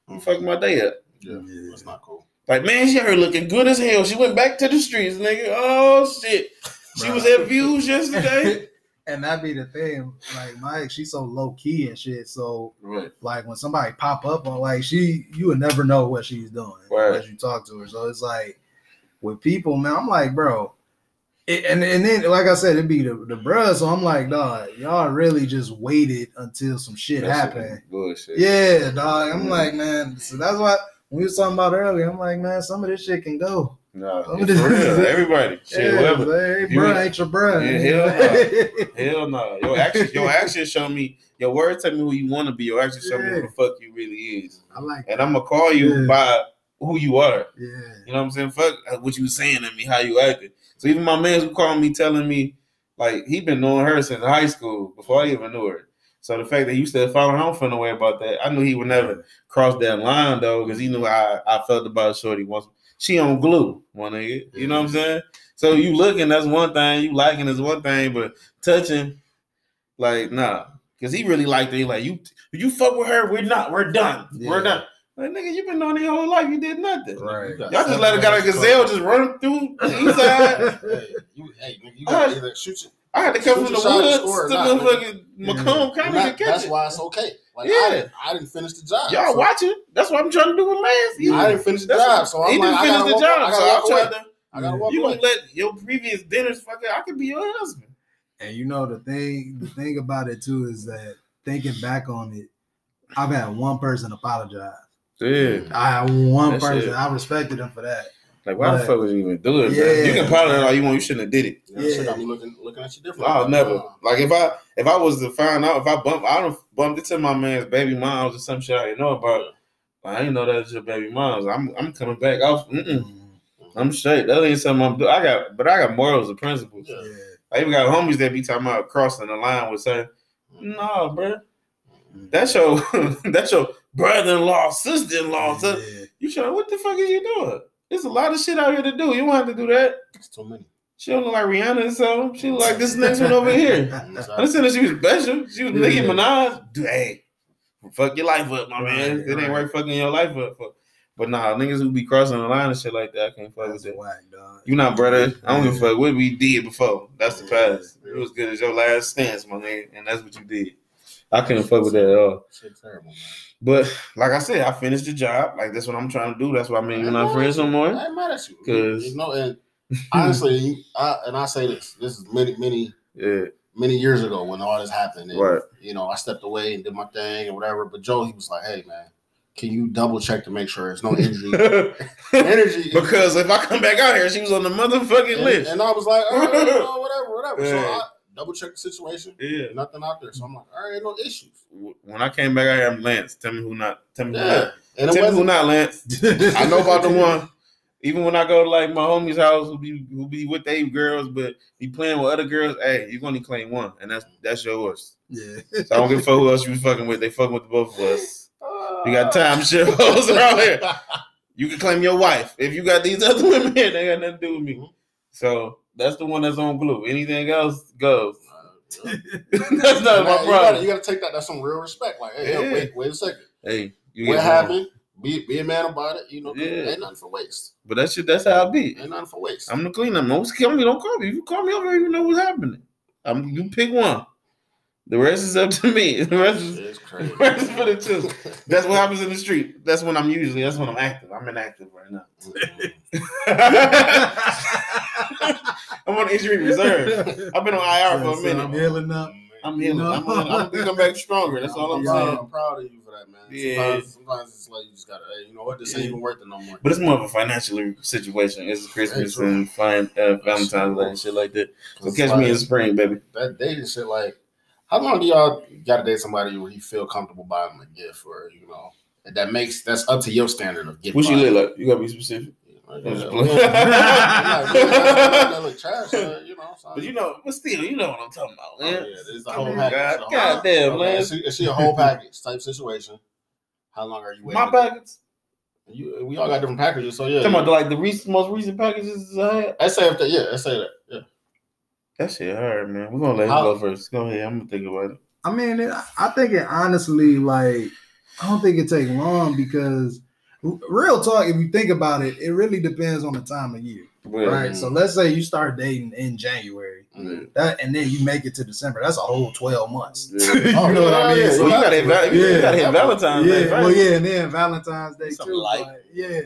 You fucking my day up. Yeah, Yeah. that's not cool. Like, man, she her looking good as hell. She went back to the streets, nigga. Oh shit. She was at views yesterday. and that be the thing. Like Mike, she's so low key and shit. So right. like when somebody pop up on like she, you would never know what she's doing Right. as you talk to her. So it's like with people, man. I'm like, bro. It, and and then like I said, it'd be the the bruh. So I'm like, dog, y'all really just waited until some shit That happened. Bullshit. Yeah, dog. I'm Mhm. like, man. So that's why we was talking about earlier, I'm like, man, some of this shit can go. No, I'm for just- real. Everybody. Shit, yeah, whatever. Hey, You bruh, ain't- ain't your bruh. Yeah, Hell no. Your actions, your actions show me. Your words tell me who you want to be. Your actions show me who the fuck you really is. I like. And I'm gonna call you Yeah. by who you are. Yeah. You know what I'm saying? Fuck uh, what you saying to me, how you acting. So even my man who called me telling me, like he been knowing her since high school before I even knew her. So the fact that you still following, I don't feel no way about that. I knew he would never cross that line though, because he knew how I felt about Shorty once. She on glue, one nigga. You know what I'm saying? So you looking, that's one thing. You liking is one thing, but touching, like nah, because he really liked it. He like you, you fuck with her. We're not. We're done. We're done. Like nigga, you been knowing your whole life. You did nothing. Right. Y'all just let a guy like gazelle just run through the east side. Hey, you, hey, nigga, you got Uh, to either shoot you. I had to come Shoot from the woods to motherfucking Macomb And County to that's catch it. That's why it's okay. Like Yeah. I, didn't, I didn't finish the job. Y'all so watching? That's what I'm trying to do with Lance. He- I didn't finish the that's- job, so I'm he like, didn't finish gotta the walk- job, I so I'm trying to. I gotta walk You away. gonna let your previous dinners fucking? I could be your husband. And you know the thing, the thing about it too is that thinking back on it, I've had one person apologize. Yeah. Mm. I had one That person. shit- I respected him for that. Like, why the fuck would you even do it? Yeah. man? You can apologize all you want. You shouldn't have did it. Yeah, that shit Yeah. got me looking, looking at you different. I'll never. Like if I if I was to find out if I bump I don't bumped into my man's baby moms or some shit I didn't know about. I didn't know that's your baby moms. I'm I'm coming back off. Mm-mm. Mm-hmm. I'm straight. That ain't something I'm doing. I got, but I got morals and principles. Yeah. I even got homies that be talking about crossing the line with saying, "No, bro, that's your that's your brother-in-law, sister-in-law. Yeah. you sure what the fuck is you doing? There's a lot of shit out here to do. You don't have to do that. It's too many. She don't look like Rihanna or something. She look like this next one over here. I didn't say that she was special. She was Nicki Yeah. Minaj. Dude, Hey, fuck your life up, my man. Right, It ain't right. worth fucking your life up. For. But nah, niggas who be crossing the line and shit like that, I can't fuck with That's that. whack, dog. You not brother. I don't give a fuck what we did before. That's the past. It was good as your last stance, my nigga, and that's what you did. I couldn't fuck with that at all. Shit terrible, man. But like I said, I finished the job. Like that's what I'm trying to do. That's why I mean you're not friends no I more. ain't mad at you. 'Cause- you know, and honestly, I, and I say this, this is many, many, Yeah, many years ago when all this happened. And, right. You know, I stepped away and did my thing and whatever. But Joe, he was like, "Hey, man, can you double check to make sure there's no injury? Energy because if I come back out here, she was on the motherfucking and, list. and I was like, all right, you know, whatever, whatever. So I double checked the situation. yeah. Nothing out there. So I'm like, all right, no issues. When I came back out here, I'm Lance. Tell me who not. Tell me who not. And Tell me who not, Lance. I know about the one. Even when I go to like my homie's house, who be who be with they girls, but be playing with other girls. Hey, you only claim one, and that's that's yours. yeah. So I don't give a fuck who else you fucking with. They fucking with the both of us. You got time shit around here. You can claim your wife. If you got these other women here, they got nothing to do with me. So that's the one that's on glue. Anything else goes. Uh, that's not my gotta- you gotta, problem. you gotta take that. That's some real respect. Like, hey, Yeah. wait, wait a second. Hey, you what happened? Be be a man about it. You know, Yeah. ain't nothing for waste. But that shit, that's how I be. Ain't nothing for waste. I'm the cleanup. Most kill me, don't call me. If you call me over, you know what's happening. I'm you pick one. The rest is up to me. The rest is it's crazy. the rest is for the two. That's what happens in the street. That's when I'm usually. That's when I'm active. I'm inactive right now. Mm-hmm. I'm on injury reserve. I've been on IR for a minute. I'm healing up. I'm healing. know? I'm, I'm gonna come back stronger. That's all I'm saying. I'm proud of you for that, man. Yeah. Sometimes, sometimes it's like you just gotta, hey, you know what? This ain't even worth it no more. But it's more of a financial situation. It's Christmas and fine, uh, Valentine's Day and shit like that. So catch it's me in spring, baby. that dating shit. Like, how long do y'all gotta date somebody where you feel comfortable buying them a gift, or you know, that makes that's up to your standard of gift. What you look like? You gotta be specific. Like, Just yeah, play. we ain't- I'm like, we that look trash, uh, you know. So, But you know, but still, you know what I'm talking about, oh, man. yeah, this is the whole mean, package. God- the God damn, okay, man. Is she, is she a whole package type situation? How long are you waiting? My packets. You, we all got different packages, so yeah. Talking about like the recent, most recent packages I had. I say if that, yeah, I say that, yeah. That shit hard, man. We're gonna let How- him go first. Go ahead. I'm gonna think about it. I mean, it, I think it honestly, like, I don't think it take long because r- real talk, if you think about it, it really depends on the time of year, But, right? So let's say you start dating in January, Mhm. that, and then you make it to December. That's a whole twelve months. Yeah. you know what I yeah, mean? yeah, Well, you gotta hit, val- you Yeah. gotta hit Valentine's Day yeah, first. well, yeah, and then Valentine's Day Something too. light. but yeah.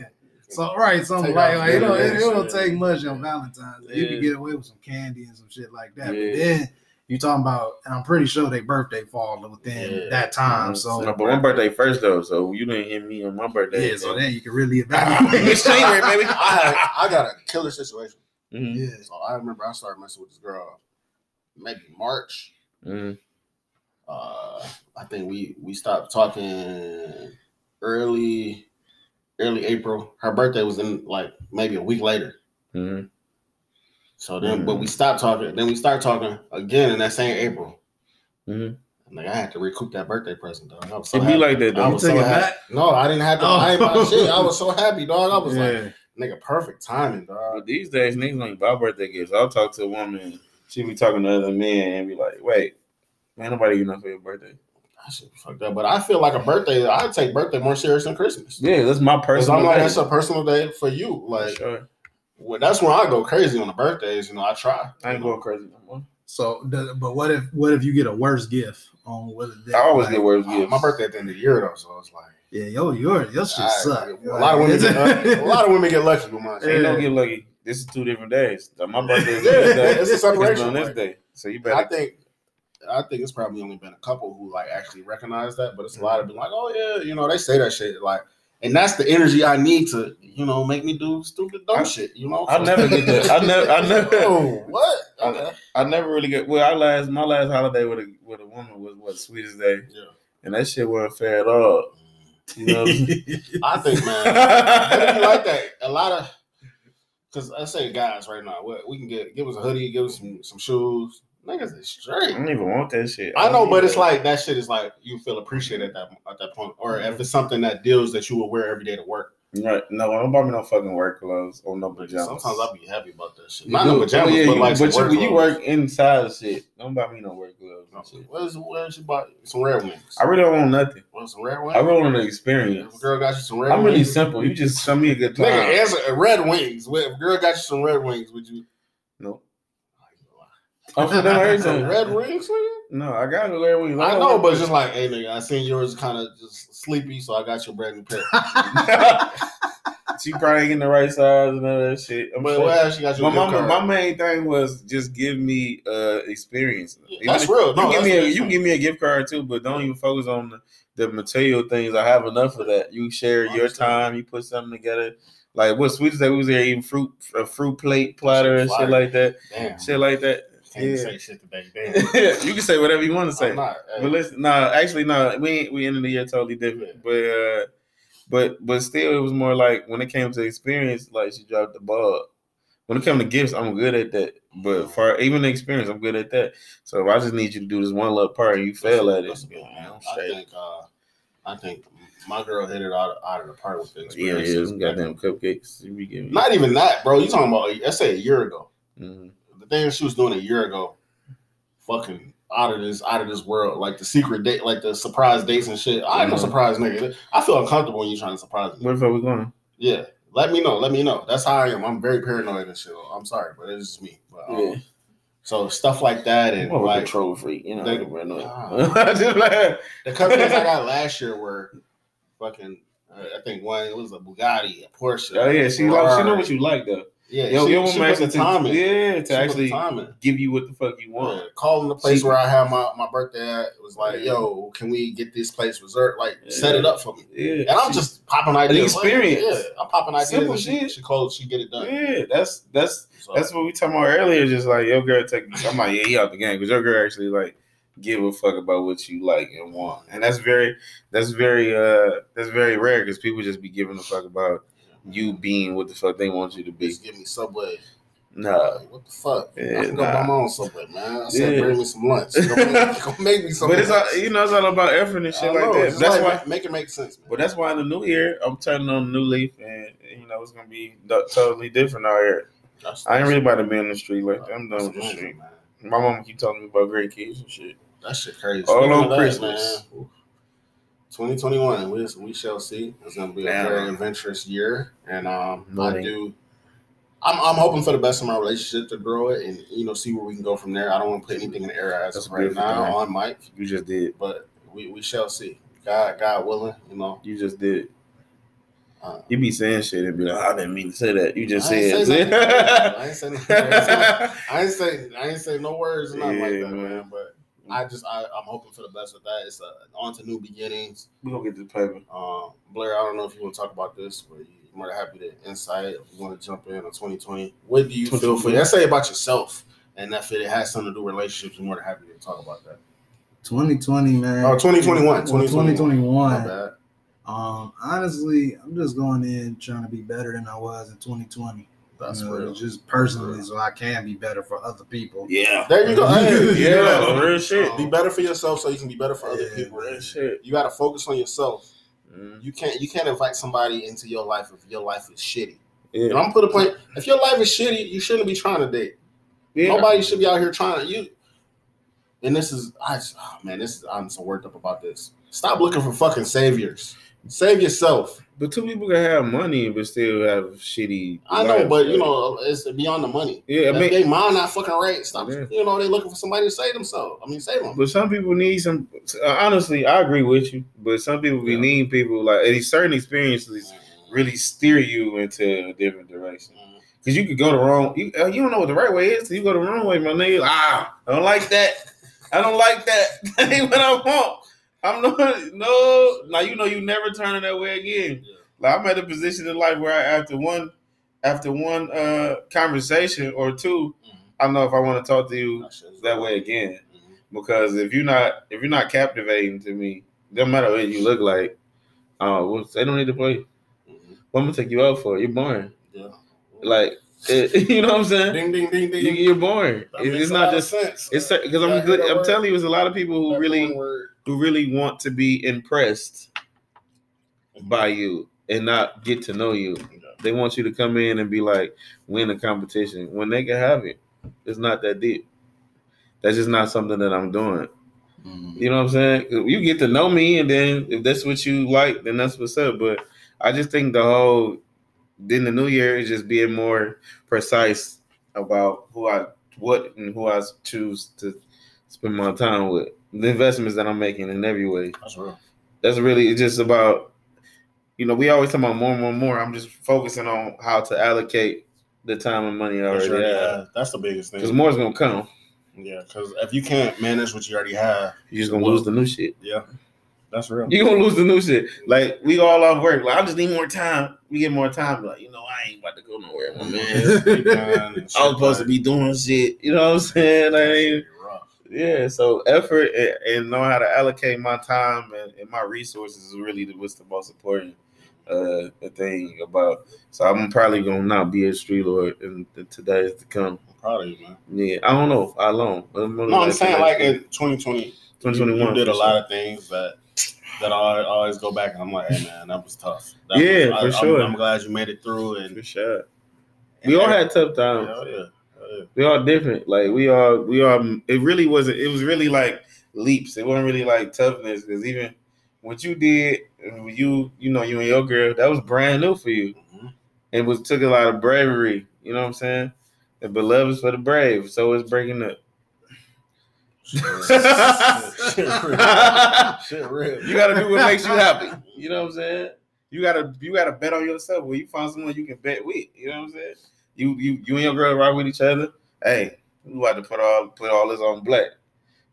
So right, something like, like it don't, it, it don't yeah. take much on Valentine's Day. You can get away with some candy and some shit like that. Yeah. But then you talking about, and I'm pretty sure their birthday fall within Yeah. that time. So No, but my birthday first though, so you didn't hit me on my birthday. yeah, so then you can really it's evaluate. January, baby. I had, I got a killer situation. Mhm. yeah. So I remember I started messing with this girl maybe March. Mhm. Uh, I think we we stopped talking early early April. Her birthday was in like maybe a week later. Mhm. So then, but we stopped talking. Then we start talking again in that same April. Mhm. Like I had to recoup that birthday present, dog. I was so It be happy. like that I though. was took so happy. back? No, I didn't have to. I ain't buy Oh. shit. I was so happy, dog. I was like, nigga, perfect timing, dog. But these days, niggas don't buy birthday gifts. I'll talk to a woman, she be talking to other men and be like, wait, man, nobody you know for your birthday. I should fuck that. But I feel like a birthday, I take birthday more serious than Christmas. Yeah, that's my personal I'm like, day. that's a personal day for you. Like, sure. Well, that's when I go crazy on the birthdays. You know, I try. I ain't know? going crazy no more. So, the- but what if what if you get a worse gift on what? I always like, get worse Uh, gifts. my birthday at the end of the year though, so it's like Yeah, yo, your your shit I- suck. A lot of women, get, uh, a lot of women get lucky with mine. So you don't get lucky. This is two different days. My birthday is Yeah, this day. it's a separation, on this day. So you better. I think I think it's probably only been a couple who like actually recognize that, but it's a lot of been like, oh yeah, you know, they say that shit like, and that's the energy I need to, you know, make me do stupid dumb I- shit. You know, I never get that. I never. I never. oh, what? Okay. I never really get. Well, I last my last holiday with a with a woman was what sweetest day, Yeah. and that shit wasn't fair at all. You know. I think, man, like that, a lot of because I say guys right now, we, we can get give us a hoodie, give us some some shoes. Niggas is straight. I don't even want that shit. I know, but it's that. like that shit is like you feel appreciated at that at that point, or if it's something that deals that you will wear every day to work. Right. No, don't buy me no fucking work clothes or no pajamas. Sometimes I'll be happy about that shit. You Not do. no pajamas, Oh, yeah, but you, like but you, work when you work inside of shit, don't buy me no work gloves. and shit. Where's where's you bought some red wings? I really don't want nothing. want some red wings. I really want an If experience. a girl got you some red I'm wings. really simple. You just show me a good time. Nigga, answer uh, red wings. If a girl got you some red wings, would you? No. I'm for them. Red wings. No, I got the red wings. I don't know, but it's just like, hey, nigga, I seen yours kind of just sleepy, so I got your brand new pair. she probably ain't getting the right size and all that shit. I'm But sure. what else you got your My gift mama, card? my main thing was just give me uh experience. Even That's if- real. No, you give me a, real. you give me a gift card too, but don't even focus on the, the material things. I have enough of that. You share your time. You put something together. Like what sweetest day we was there eating fruit, a fruit plate platter and shit like that. Damn. Shit like that. Can't Yeah. say shit today. Damn. you can say whatever you want to say. Not. hey. But listen, no, actually, no, we we ended the year totally different. But uh, but but still, it was more like when it came to experience, like she dropped the ball. When it came to gifts, I'm good at that. But for even the experience, I'm good at that. So if I just need you to do this one little part and you fail at it, That's good, man, man. I'm I think. Uh, I think my girl hit it out, out of the park with the Yeah, experience. yeah, some goddamn cupcakes. You be giving. Not even that, bro. You talking about? Let's say a year ago. Mhm. Thing she was doing a year ago, fucking out of this, out of this world. Like the secret date, like the surprise dates and shit. I ain't no surprise nigga. I feel uncomfortable when you trying to surprise me. Where fuck we going? Yeah. Let me know. Let me know. That's how I am. I'm very paranoid and shit. I'm sorry, but it's just me. But, um, Yeah. So stuff like that and I'm like control freak, you know. They- I know. Ah. The cupcakes I got last year were fucking. Uh, I think one it was a Bugatti, a Porsche. oh yeah, she like she know what you like though. Yeah, Yo, she, your she woman put the time in. yeah to the actually give you what the fuck you want. Yeah, calling the place She- where I had my, my birthday at. It was like, Yeah. yo, can we get this place reserved? Like, set it up for me. Yeah, And I'm she- just popping ideas. Like, experience. yeah, I'm popping ideas. Simple she, shit. she closed. She get it done. yeah. That's that's So, that's what we talking about earlier. Just like your girl take. I'm like yeah, he out the game because your girl actually like give a fuck about what you like and want, and that's very that's very uh that's very rare because people just be giving a fuck about you being what the fuck they want you to be. just give me Subway. Nah, Like, what the fuck? Yeah, I can go nah. buy my own Subway, man. I said, Yeah. bring me some lunch. Go make, go make me some. but it's all you know it's all about effort and shit like know, that. That's like, why. make it make sense, man. But that's why in the new year I'm turning on new leaf, and you know it's gonna be totally different out here. That's- I ain't really about to be in the street like that. I'm done with the street. man. My mama keep telling me about great kids and shit. That shit crazy. All on that, Christmas. man, oof. 2021, we, we shall see. It's gonna be a Damn. very adventurous year, and um, I do. I'm, I'm hoping for the best in my relationship to grow it and you know see where we can go from there. I don't want to put anything in the air as That's right now on Mike. You just did. but we, we shall see. God God willing, you know. You just did. Uh, You be saying shit and be like, I didn't mean to say that. You just I said. say. I ain't say. I ain't say I ain't say no words, or nothing like that, man. man. But I just I, I'm hoping for the best with that. It's uh, on to new beginnings. we gonna get this paper. Um, Blair, I don't know if you want to talk about this, but you're more than happy to insight. If you want to jump in on 2020, what do you feel for 2020? Let's say about yourself, and if it has something to do with relationships, you're more than happy to talk about that. 2020, man. Oh, 2021, 2021. 2021. Um, honestly, I'm just going in trying to be better than I was in 2020. That's you know, real. Just personally, so I can be better for other people. Yeah. There you go. Hey, Yeah, real shit. Be better for yourself so you can be better for other people. Real shit. You got to focus on yourself. Mm, You can't you can't invite somebody into your life if your life is shitty. And Yeah. I'm gonna put a point. If your life is shitty, you shouldn't be trying to date. yeah. Nobody should be out here trying to you. And this is I just, oh man, this is I'm so worked up about this. Stop looking for fucking saviors. Save yourself. But two people can have money but still have shitty. I know, but you know, it's beyond the money. Yeah, I if mean, they mind not fucking right, stop. Yeah. You know, they looking for somebody to save themselves. I mean, save them. but some people need some. uh, honestly, I agree with you. But some people be Yeah. need people like these certain experiences really steer you into a different direction. Cause you could go the wrong. You, uh, you don't know what the right way is. So you go the wrong way, my nigga. Ah, I don't like that. I don't like that. That ain't what I want. I'm not. No. Now you know you never turning that way again. Yeah. Like I'm at a position in life where I, after one, after one uh conversation or two, Mhm. I know if I want to talk to you That that way again. Mhm. Because if you're not, if you're not captivating to me, doesn't matter what you look like. Oh, well, they don't need to play. Mhm. What I'm gonna take you out for? You're boring. Yeah. Like, it, you know what I'm saying? ding ding ding ding. You, you're boring. It- it's not just. sense. It's because I I'm good. I'm telling you, there's a lot of people who That really one word. Who really want to be impressed by you and not get to know you. They want you to come in and be like, win a competition when they can have it. It's not that deep. That's just not something that I'm doing. Mhm. You know what I'm saying? You get to know me, and then if that's what you like, then that's what's up. But I just think the whole then the new year is just being more precise about who I what and who I choose to spend my time with. The investments that I'm making in every way. That's real. That's really just about you know, we always talk about more and more and more. I'm just focusing on how to allocate the time and money I already have. yeah, that's the biggest thing. Because more is gonna come. Yeah, because if you can't manage what you already have, You're just gonna lose the new shit. yeah, that's real. You're gonna lose the new shit. Like we all off work. Like I just need more time. We get more time. Like, you know, I ain't about to go nowhere, my man. I was supposed to be doing shit. You know what I'm saying? I ain't, yeah. So effort and, and know how to allocate my time and, and my resources is really the, what's the most important uh thing about. So I'm probably gonna not be a street lord in the todays to come. I'm proud of you, man. Yeah, I don't know how long. No, I'm saying like in 2020, 2021. you did a lot sure. of things that that I always go back and I'm like, hey man, that was tough. That Yeah, was, for I, sure. I'm, I'm glad you made it through, and for and sure. We all had tough times. Yeah. We all different. Like we all, we all. It really wasn't. It was really like leaps. It wasn't really like toughness. Because even what you did, you, you know, you and your girl, that was brand new for you. Mhm. It was took a lot of bravery. You know what I'm saying? And but love is for the brave. So it's breaking up. Shit, shit, real. Shit, real. You gotta do what makes you happy. You know what I'm saying? You gotta you gotta bet on yourself. When you find someone you can bet with, you know what I'm saying? You you you and your girl ride with each other. Hey, you have to put all put all this on black.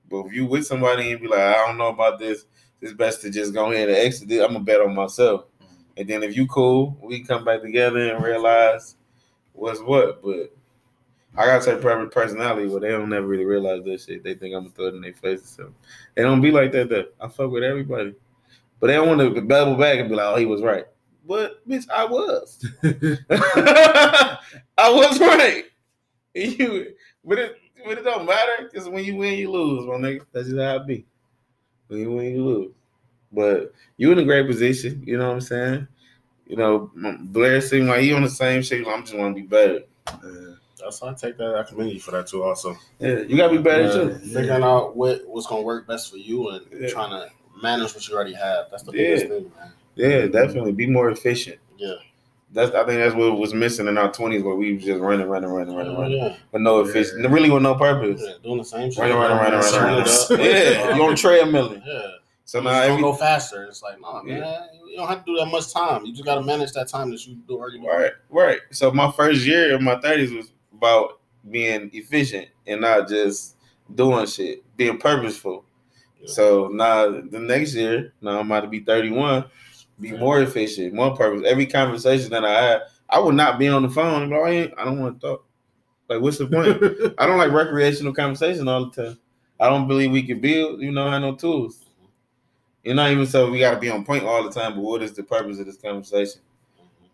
But if you with somebody and be like, I don't know about this, it's best to just go ahead and exit it. I'm gonna bet on myself. Mm-hmm. And then if you cool, we come back together and realize what's what. But I gotta say private personality, but they don't never really realize that shit. They think I'm gonna throw it in their faces. So they don't be like that though. I fuck with everybody. But they don't want to babble back and be like, oh, he was right. But bitch, I was. I was right. You but it but it don't matter because when you win, you lose, my nigga. That's just how it be. When you win, you lose. But you in a great position, you know what I'm saying? You know, Blair seemed like he on the same shit. I'm just want to be better. Yeah. That's why I take that. I commend you for that too. Also, Yeah, you gotta be better Yeah, too. figuring out what what's gonna work best for you and Yeah. trying to manage what you already have. That's the biggest thing, man. Yeah, definitely be more efficient. Yeah. That's I think that's what was missing in our twenties where we was just running, running, running, running, Oh, running, yeah. but no efficient, really with no purpose. yeah, doing the same shit. Running, running, running, running, running. Turn it up. Yeah, you on a treadmill. Yeah. So now now you every go faster. It's like, no, Yeah. man, you don't have to do that much time. You just got to manage that time that you do already. right, right. So my first year in my thirties was about being efficient and not just doing shit, being purposeful. Yeah. So now the next year, now I'm about to be 31, be Yeah. more efficient, more purpose. Every conversation that I had, I would not be on the phone. like, I, ain't, I don't want to talk. Like, what's the point? I don't like recreational conversation all the time. I don't believe we can build. You know, have no tools. You're not even so we got to be on point all the time. But what is the purpose of this conversation?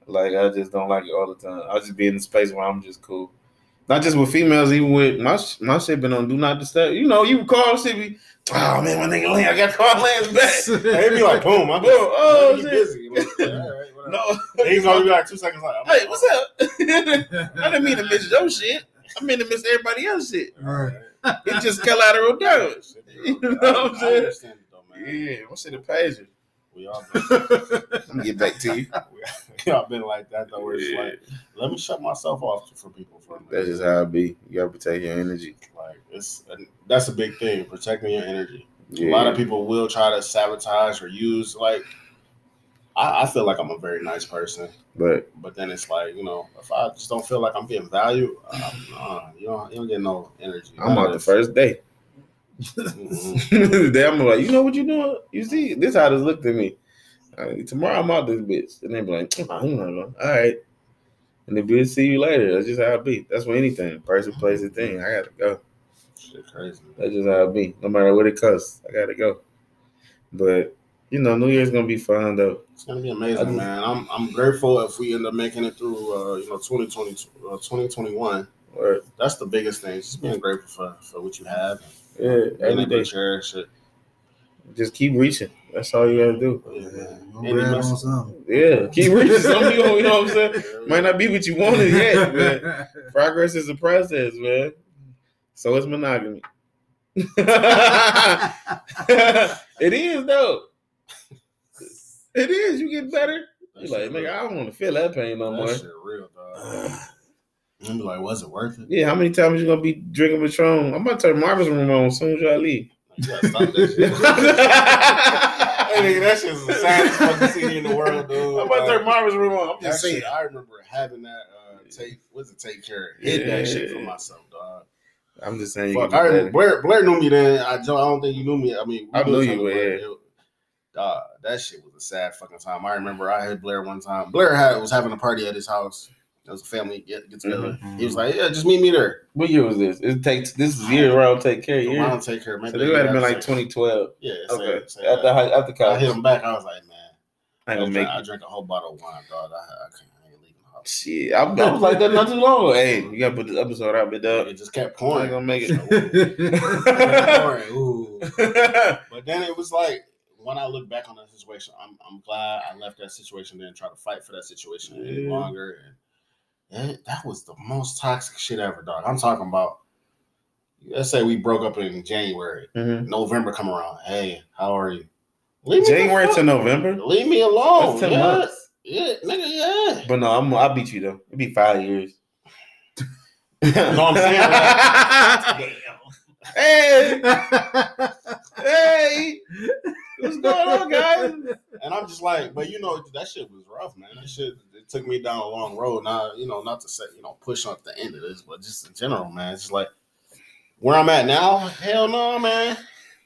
Like I just don't like it all the time. I just be in the space where I'm just cool. Not just with females, even with my my shit been on do not disturb. You know, you call shit be, oh man, my nigga Lane, I got call Lance back. It be like boom, I'm Boom, oh, you busy. Like, all right, whatever. No, He's gonna be like two seconds like, hey, what's up? I didn't mean to miss your shit. I mean to miss everybody else shit. Right. It just collateral damage. You know what I'm I saying? understand it though, man. Yeah, what's in the pager? We all been, get back to you. we all been like that though. Where it's Yeah. like, let me shut myself off for people for a minute. That's just how it be. You gotta protect your energy. Like it's that's a big thing, protecting your energy. Yeah. A lot of people will try to sabotage or use like. I, I feel like I'm a very nice person, But but then it's like you know, if I just don't feel like I'm getting value, uh, you don't you don't get no energy. I'm out the first day. Mhm. the day I'm like, you know what you doing? You see, this how this looked at me. Uh, tomorrow I'm out this bitch. And they be like, oh, no, no. all right. And the bitch see you later. That's just how it be. That's for anything. Person, place, and thing. I gotta go. Shit, crazy. That's just how it be. No matter what it costs, I gotta go. But you know, New Year's gonna be fun though. It's gonna be amazing, just- man. I'm I'm grateful if we end up making it through, uh, you know, 2020, uh, 2021. Or That's the biggest thing. Just being grateful for, for what you have. Yeah, And every being able day. to. Just keep reaching. That's all you gotta do. Yeah, Yeah, man. I'm Any glad on message? something. Yeah, keep reaching. Some of you, you know what I'm saying? Might not be what you wanted yet, man. Progress is a process, man. So is monogamy. it is though. It is. You get better. That You like, shit nigga. I don't want to feel that pain no That more. shit real, dog. I'm like, was it worth it? Yeah, how many times you gonna be drinking Patron? I'm about to turn Marvin's room on as soon as y'all leave. You gotta stop that shit. hey, nigga, that shit is the saddest fucking scene in the world, dude. I'm about to turn Marvin's room on. I'm that just saying. shit, I remember having that uh, take. What's it? Take care. Hid that shit for myself, dog. I'm just saying. You Fuck, can I remember. Blair, Blair knew me then. I, I don't think you knew me. I mean, I knew you, other, but yeah. Dog, that shit was a sad fucking time. I remember I had Blair one time. Blair had was having a party at his house. It was a family get, get together. Mhm. He was like, "Yeah, just meet me there." What year was this? It takes this is year around take care. Year. don't take care. So they would have been like 2012. Yeah. Okay. Say, say After that. high, after I hit him back. I was like, "Man, I I, ain't gonna make drank, I drank a whole bottle of wine, dog. I, I, can't, I ain't leaving the house." Shit, I, I was like that not too long. Hey, you gotta put this episode out, bit up. It just kept I ain't pouring. gonna make it. But then it was like when I look back on that situation, I'm I'm glad I left that situation and try to fight for that situation any longer. And it, that was the most toxic shit ever, dog. I'm talking about. Let's say we broke up in January, Mhm. November come around. Hey, how are you? Leave January to November. Leave me alone. That's ten yeah. months. Yeah, nigga, yeah. But no, I'm I'll beat you though. It'd be five years. No, I'm saying, like- hey, hey, what's going on, guys? And I'm just like, but you know, that shit was rough, man. That shit it took me down a long road. Now, you know, not to say, you know, push up the end of this, but just in general, man. It's just like where I'm at now, hell no, man.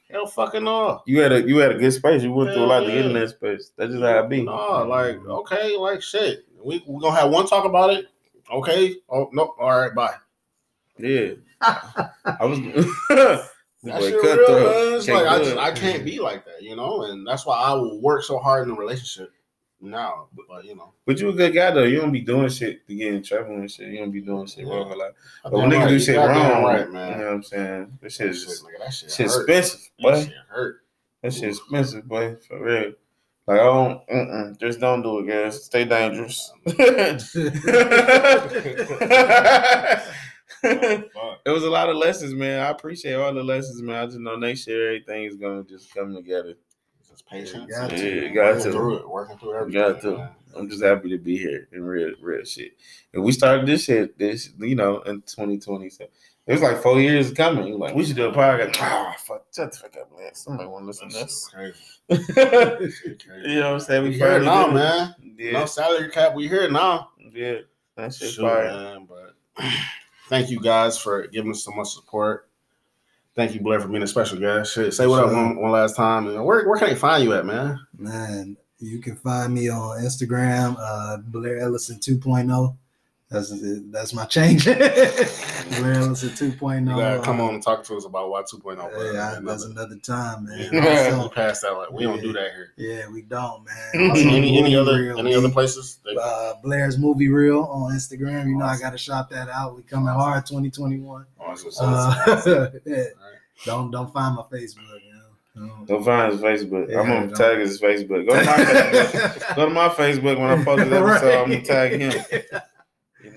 Hell fucking no. You had a you had a good space. You went through a lot to Hell get in yeah. that space. That's just how it be. No, like, okay, like shit. We we gonna have one talk about it. Okay. Oh no, all right, bye. Yeah, I was. That Boy, shit cutthroat. real, man. It's like I just. I can't be like that, you know, and that's why I will work so hard in a relationship now. But you know, But you a good guy though. You don't be doing shit to get in trouble and shit. You don't be doing shit wrong a lot. But when niggas right. do shit wrong, right, You man. know what I'm saying? This shit That is that shit, shit expensive, That boy. shit hurt. That shit expensive, boy. For real. Like I don't, mm-mm, just don't do it, guys. Stay dangerous. Oh, it was a lot of lessons, man. I appreciate all the lessons, man. I just know next year everything is gonna just come together. Just patience. Got and to. working Yeah, got to. through it, working through You everything. got to. man. I'm just happy to be here in real, real shit. And we started this shit, this you know, in 2020. So it was like four years coming. Like we should do a podcast. Oh fuck, shut the fuck up, man. Somebody want to listen to this. crazy. you That shit crazy. know what I'm saying? We We here finally now, did man. Yeah, No salary cap. We here now. yeah. That shit Shoot, fire. man. But thank you guys for giving us so much support. Thank you, Blair, for being a special guest. Say what up one, one last time. And Where where can they find you at, man? Man, you can find me on Instagram, uh, Blair Ellison 2.0. That's that's my change. Blair Ellison 2.0. You gotta come on and talk to us about why 2.0. bro. Yeah, Another- that's another time, man. Yeah, we Also, passed that. Like we don't do that here. yeah, we don't, man. Also, Any any other Reel, any we- other places? Uh, Blair's Movie Reel on Instagram. You know, I got to shop that out. We coming hard 2021. Awesome. Uh, yeah. Don't don't find my Facebook. You know. Don't find his Facebook. Yeah, I'm gonna tag his Facebook. Go to my Facebook. Go to my Facebook when I post this episode. I'm gonna tag him.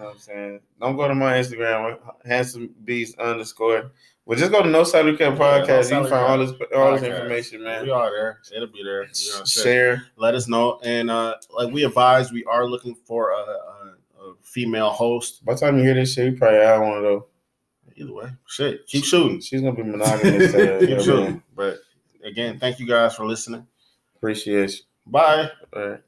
You know what I'm saying? Don't go to my Instagram, handsome beast underscore. Well, just go to No Salary Cap Yeah, No Podcast. you can find all this all this information, man. We are there. It'll be there. You know what I'm saying? Share. Let us know. And uh like we advised, we are looking for a, a, a female host. By the time you hear this shit, you probably have one of those. Either way, shit, keep shooting. She's gonna be monogamous. uh, keep yeah, shooting. man. But again, thank you guys for listening. Appreciate you. Bye. All right.